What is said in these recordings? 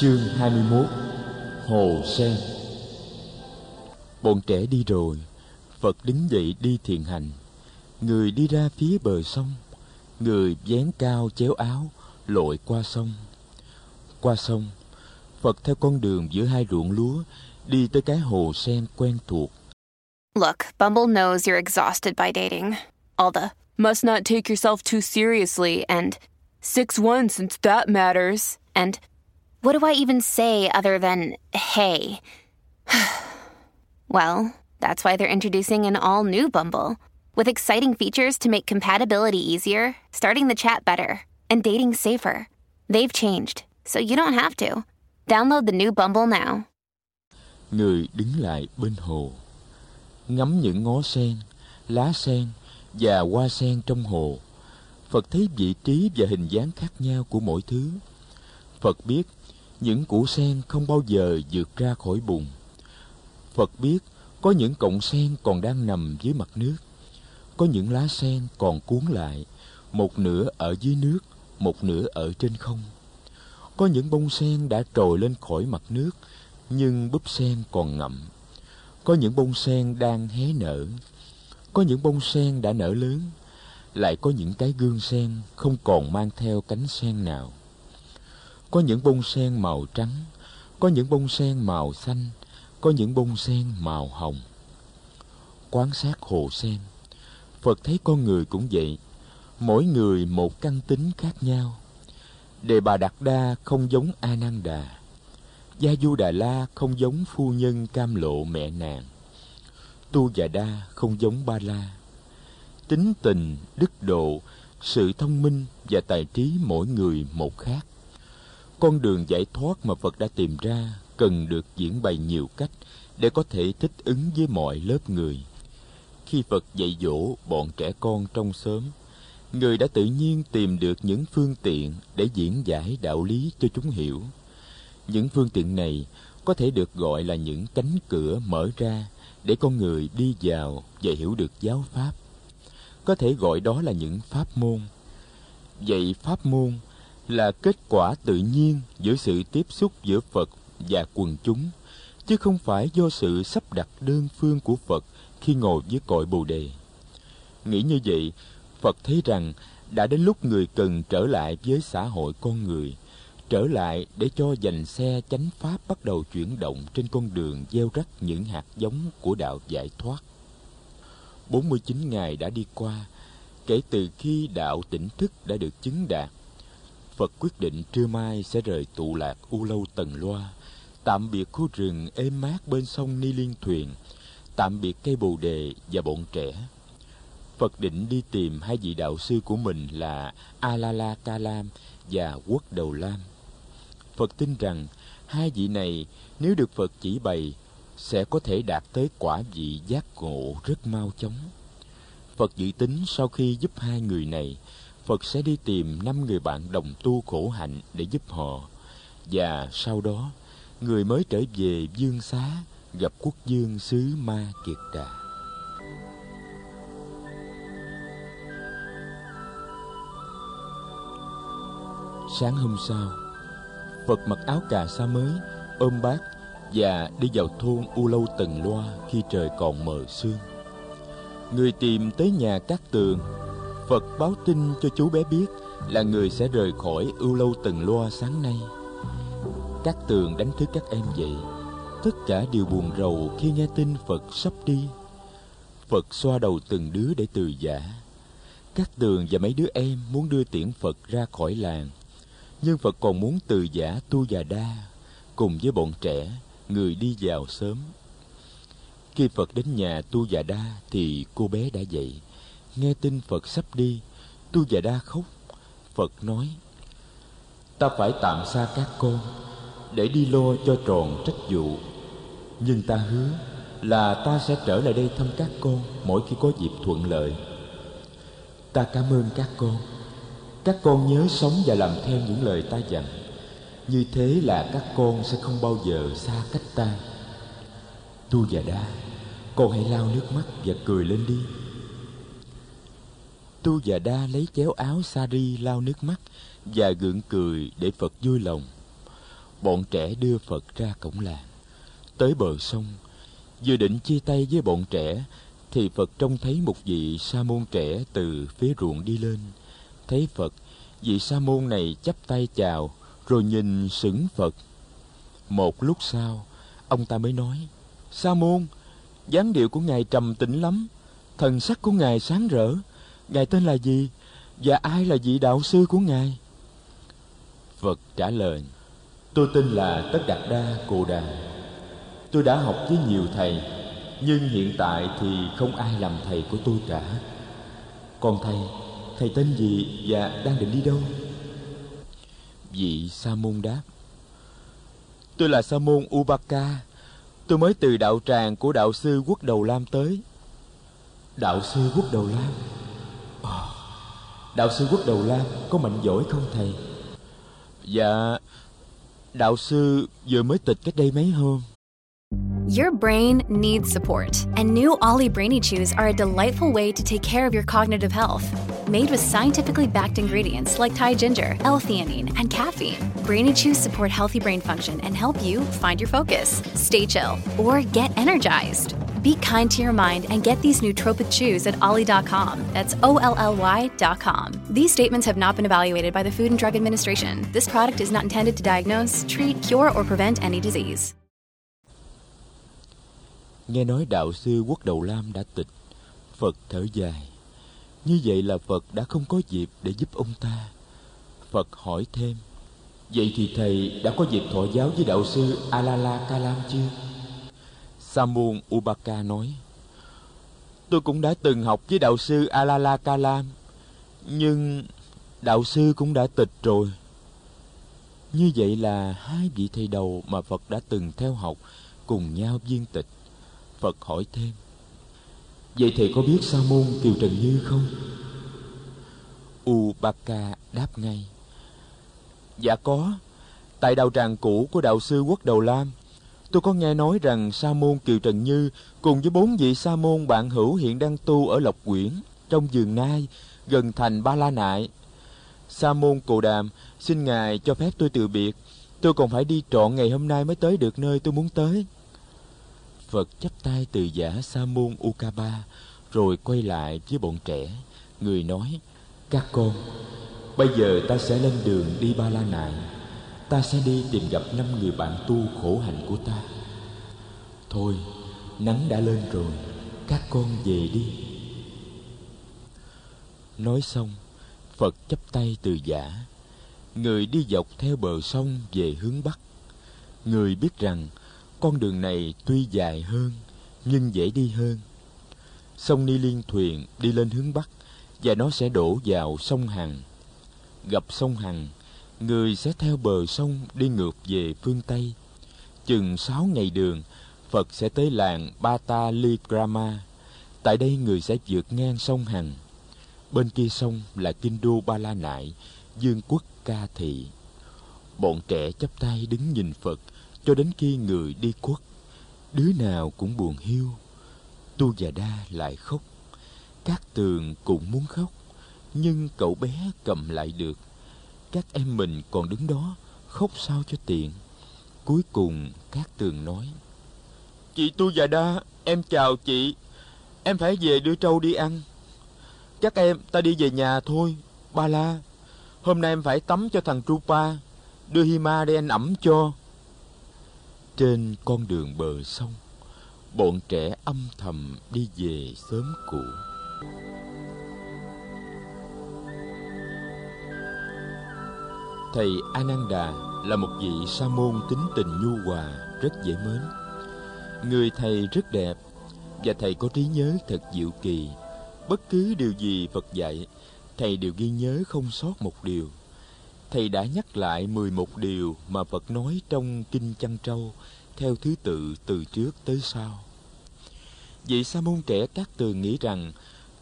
Chương 21 Hồ Sen Bọn trẻ đi rồi Phật đứng dậy đi thiền hành Người đi ra phía bờ sông Người dán cao chéo áo Lội qua sông Qua sông Phật theo con đường giữa hai ruộng lúa Đi tới cái hồ sen quen thuộc Look, Bumble knows you're exhausted by dating. All the must not take yourself too seriously and 6-1 since that matters. And what do I even say other than hey? well, that's why they're introducing an all new Bumble with exciting features to make compatibility easier, starting the chat better, and dating safer. They've changed, so you don't have to. Download the new Bumble now. Người đứng lại bên hồ Ngắm những ngó sen, lá sen và hoa sen trong hồ Phật thấy vị trí và hình dáng khác nhau của mỗi thứ Phật biết những củ sen không bao giờ vượt ra khỏi bùn. Phật biết có những cọng sen còn đang nằm dưới mặt nước Có những lá sen còn cuốn lại Một nửa ở dưới nước, một nửa ở trên không. Có những bông sen đã trồi lên khỏi mặt nước Nhưng búp sen còn ngậm. Có những bông sen đang hé nở Có những bông sen đã nở lớn Lại có những cái gương sen không còn mang theo cánh sen nào. Có những bông sen màu trắng Có những bông sen màu xanh Có những bông sen màu hồng. Quan sát hồ sen. Phật thấy con người cũng vậy. Mỗi người một căn tính khác nhau. Đề Bà Đạt Đa không giống A Nan Đà Gia Du Đà La không giống phu nhân cam lộ mẹ nàng. Tu Già Đa không giống Ba La. Tính tình, đức độ, sự thông minh và tài trí mỗi người một khác. Con đường giải thoát mà Phật đã tìm ra cần được diễn bày nhiều cách để có thể thích ứng với mọi lớp người. Khi Phật dạy dỗ bọn trẻ con trong xóm, người đã tự nhiên tìm được những phương tiện để diễn giải đạo lý cho chúng hiểu. Những phương tiện này có thể được gọi là những cánh cửa mở ra để con người đi vào và hiểu được giáo pháp. Có thể gọi đó là những pháp môn. Vậy pháp môn là kết quả tự nhiên giữa sự tiếp xúc giữa Phật và quần chúng, chứ không phải do sự sắp đặt đơn phương của Phật khi ngồi với cội Bồ đề. Nghĩ như vậy, Phật thấy rằng đã đến lúc người cần trở lại với xã hội con người, trở lại để cho dành xe chánh pháp bắt đầu chuyển động trên con đường gieo rắc những hạt giống của đạo giải thoát. 49 ngày đã đi qua, kể từ khi đạo tỉnh thức đã được chứng đạt. Phật quyết định trưa mai sẽ rời tụ lạc U Lâu Tần Loa, tạm biệt khu rừng êm mát bên sông Ni Liên Thuyền, tạm biệt cây bồ đề và bọn trẻ. Phật định đi tìm hai vị đạo sư của mình là Alala Ca Lam và Quốc Đầu Lam. Phật tin rằng hai vị này nếu được Phật chỉ bày sẽ có thể đạt tới quả vị giác ngộ rất mau chóng. Phật dự tính sau khi giúp hai người này, Phật sẽ đi tìm năm người bạn đồng tu khổ hạnh để giúp họ. Và sau đó, người mới trở về dương xá gặp quốc dương xứ Ma Kiệt Đà. Sáng hôm sau, Phật mặc áo cà sa mới, ôm bát và đi vào thôn U Lâu Tần Loa khi trời còn mờ sương. Người tìm tới nhà Cát Tường, Phật báo tin cho chú bé biết là người sẽ rời khỏi ưu Lâu từng Loa sáng nay. Các Tường đánh thức các em dậy, tất cả đều buồn rầu khi nghe tin Phật sắp đi. Phật xoa đầu từng đứa để từ giả. Các Tường và mấy đứa em muốn đưa tiễn Phật ra khỏi làng, nhưng Phật còn muốn từ giả tu già đa cùng với bọn trẻ người đi vào sớm khi phật đến nhà tu già đa thì cô bé đã dậy nghe tin phật sắp đi, tu già đa khóc. Phật nói, ta phải tạm xa các con để đi lo cho tròn trách vụ. Nhưng ta hứa là ta sẽ trở lại đây thăm các con mỗi khi có dịp thuận lợi. Ta cảm ơn các con. Các con nhớ sống và làm theo những lời ta dặn. Như thế là các con sẽ không bao giờ xa cách ta. Tu già đa, con hãy lau nước mắt và cười lên đi tu già đa lấy chéo áo sari lau nước mắt và gượng cười để phật vui lòng. Bọn trẻ đưa phật ra cổng làng. Tới bờ sông, vừa định chia tay với bọn trẻ, thì phật trông thấy một vị sa môn trẻ từ phía ruộng đi lên. Thấy phật, vị sa môn này chắp tay chào, rồi nhìn sững phật. Một lúc sau, ông ta mới nói, sa môn, dáng điệu của ngài trầm tĩnh lắm, thần sắc của ngài sáng rỡ ngài tên là gì và ai là vị đạo sư của ngài? Phật trả lời tôi tên là tất đạt đa cồ đà. Tôi đã học với nhiều thầy nhưng hiện tại thì không ai làm thầy của tôi cả. Còn thầy thầy tên gì và đang định đi đâu? Vị sa môn đáp tôi là sa môn ubaka. Tôi mới từ đạo tràng của đạo sư quốc đầu lam tới. Đạo sư quốc đầu lam đạo sư quốc đầu lam có mạnh giỏi không thầy dạ đạo sư vừa mới tịch cách đây mấy hôm Your brain needs support, and new Ollie Brainy Chews are a delightful way to take care of your cognitive health. Made with scientifically backed ingredients like Thai ginger, L-theanine, and caffeine, Brainy Chews support healthy brain function and help you find your focus, stay chill, or get energized. Be kind to your mind and get these nootropic chews at ollie.com. That's O-L-L-Y.com. These statements have not been evaluated by the Food and Drug Administration. This product is not intended to diagnose, treat, cure, or prevent any disease. nghe nói đạo sư quốc đầu lam đã tịch phật thở dài như vậy là phật đã không có dịp để giúp ông ta phật hỏi thêm vậy thì thầy đã có dịp thọ giáo với đạo sư alala kalam chưa Samuel ubaka nói, tôi cũng đã từng học với đạo sư alala kalam nhưng đạo sư cũng đã tịch rồi. Như vậy là hai vị thầy đầu mà phật đã từng theo học cùng nhau viên tịch. Phật hỏi thêm, Vậy thầy có biết Sa môn Kiều Trần Như không? Ubaka đáp ngay Dạ có. Tại đạo tràng cũ của đạo sư Quốc Đầu Lam Tôi có nghe nói rằng Sa môn Kiều Trần Như Cùng với bốn vị Sa môn bạn hữu hiện đang tu ở Lộc Quyển Trong vườn Nai Gần thành Ba La Nại Sa môn Cồ Đàm Xin Ngài cho phép tôi từ biệt Tôi còn phải đi trọn ngày hôm nay mới tới được nơi tôi muốn tới Phật chắp tay từ giả Sa môn Ukaba rồi quay lại với bọn trẻ. Người nói, các con, bây giờ ta sẽ lên đường đi Ba La Nại. Ta sẽ đi tìm gặp năm người bạn tu khổ hạnh của ta. Thôi, nắng đã lên rồi, các con về đi. Nói xong, Phật chắp tay từ giả. Người đi dọc theo bờ sông về hướng Bắc. Người biết rằng con đường này tuy dài hơn nhưng dễ đi hơn sông ni liên thuyền đi lên hướng bắc và nó sẽ đổ vào sông hằng gặp sông hằng người sẽ theo bờ sông đi ngược về phương tây. Chừng sáu ngày đường, phật sẽ tới làng bata ligrama tại đây người sẽ vượt ngang sông hằng. Bên kia sông là kinh đô ba la nại dương quốc ca thị. Bọn trẻ chắp tay đứng nhìn phật cho đến khi người đi khuất. Đứa nào cũng buồn hiu. Tu và đa lại khóc. Các tường cũng muốn khóc, nhưng cậu bé cầm lại được các em mình còn đứng đó, khóc sao cho tiện. Cuối cùng các tường nói, chị tu già đa, em chào chị. Em phải về đưa trâu đi ăn. Các em, ta đi về nhà thôi, ba la. Hôm nay em phải tắm cho thằng trupa đưa hima đi anh ẩm cho. Trên con đường bờ sông, bọn trẻ âm thầm đi về sớm cũ. Thầy ananda là một vị sa môn tính tình nhu hòa rất dễ mến. Người thầy rất đẹp và thầy có trí nhớ thật diệu kỳ. Bất cứ điều gì phật dạy thầy đều ghi nhớ không sót một điều. Thầy đã nhắc lại 11 điều mà Phật nói trong Kinh Chăn Trâu theo thứ tự từ trước tới sau. Vị sa môn trẻ các tường nghĩ rằng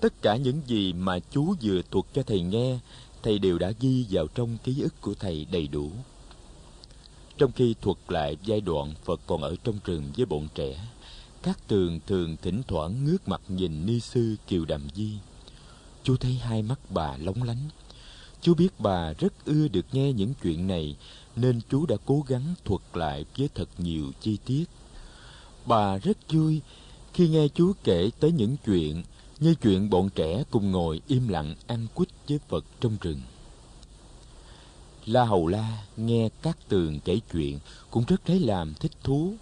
tất cả những gì mà chú vừa thuật cho thầy nghe, thầy đều đã ghi vào trong ký ức của thầy đầy đủ. Trong khi thuật lại giai đoạn Phật còn ở trong rừng với bọn trẻ, các tường thường thỉnh thoảng ngước mặt nhìn ni sư Kiều Đàm Di. Chú thấy hai mắt bà lóng lánh, Chú biết bà rất ưa được nghe những chuyện này, nên chú đã cố gắng thuật lại với thật nhiều chi tiết. Bà rất vui khi nghe chú kể tới những chuyện như chuyện bọn trẻ cùng ngồi im lặng ăn quýt với Phật trong rừng. La Hầu La nghe các tường kể chuyện cũng rất lấy làm thích thú.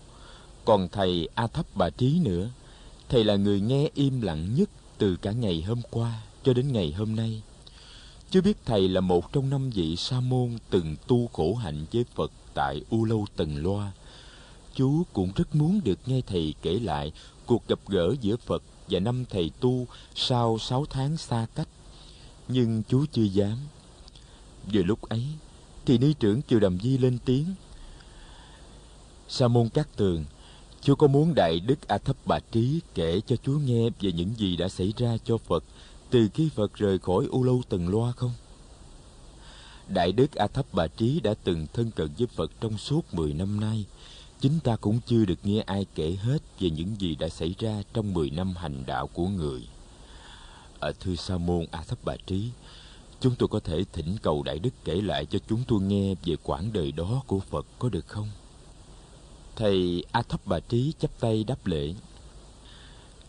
Còn thầy A Thấp Bà Trí nữa, thầy là người nghe im lặng nhất từ cả ngày hôm qua cho đến ngày hôm nay. Chưa biết thầy là một trong năm vị sa môn từng tu khổ hạnh với Phật tại U Lâu Tần Loa. Chú cũng rất muốn được nghe thầy kể lại cuộc gặp gỡ giữa Phật và năm thầy tu sau sáu tháng xa cách. Nhưng chú chưa dám. Vừa lúc ấy, thì ni trưởng Kiều Đầm Di lên tiếng. Sa môn Cát Tường, chú có muốn Đại Đức A Thấp Bà Trí kể cho chú nghe về những gì đã xảy ra cho Phật từ khi Phật rời khỏi U Lâu từng Loa không? Đại Đức A Thấp Bà Trí đã từng thân cận với Phật trong suốt 10 năm nay. Chính ta cũng chưa được nghe ai kể hết về những gì đã xảy ra trong 10 năm hành đạo của người. Ở Thư Sa Môn A Thấp Bà Trí, chúng tôi có thể thỉnh cầu Đại Đức kể lại cho chúng tôi nghe về quãng đời đó của Phật có được không? Thầy A Thấp Bà Trí chắp tay đáp lễ.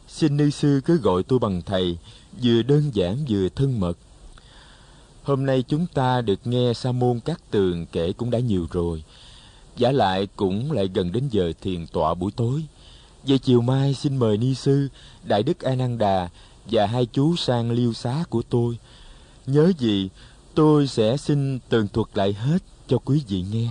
Xin ni sư cứ gọi tôi bằng thầy, vừa đơn giản vừa thân mật. Hôm nay chúng ta được nghe Sa môn cát tường kể cũng đã nhiều rồi. Giả lại cũng lại gần đến giờ thiền tọa buổi tối. Vậy chiều mai xin mời ni sư, Đại đức A Nan Đà và hai chú sang liêu xá của tôi. Nhớ gì, tôi sẽ xin tường thuật lại hết cho quý vị nghe.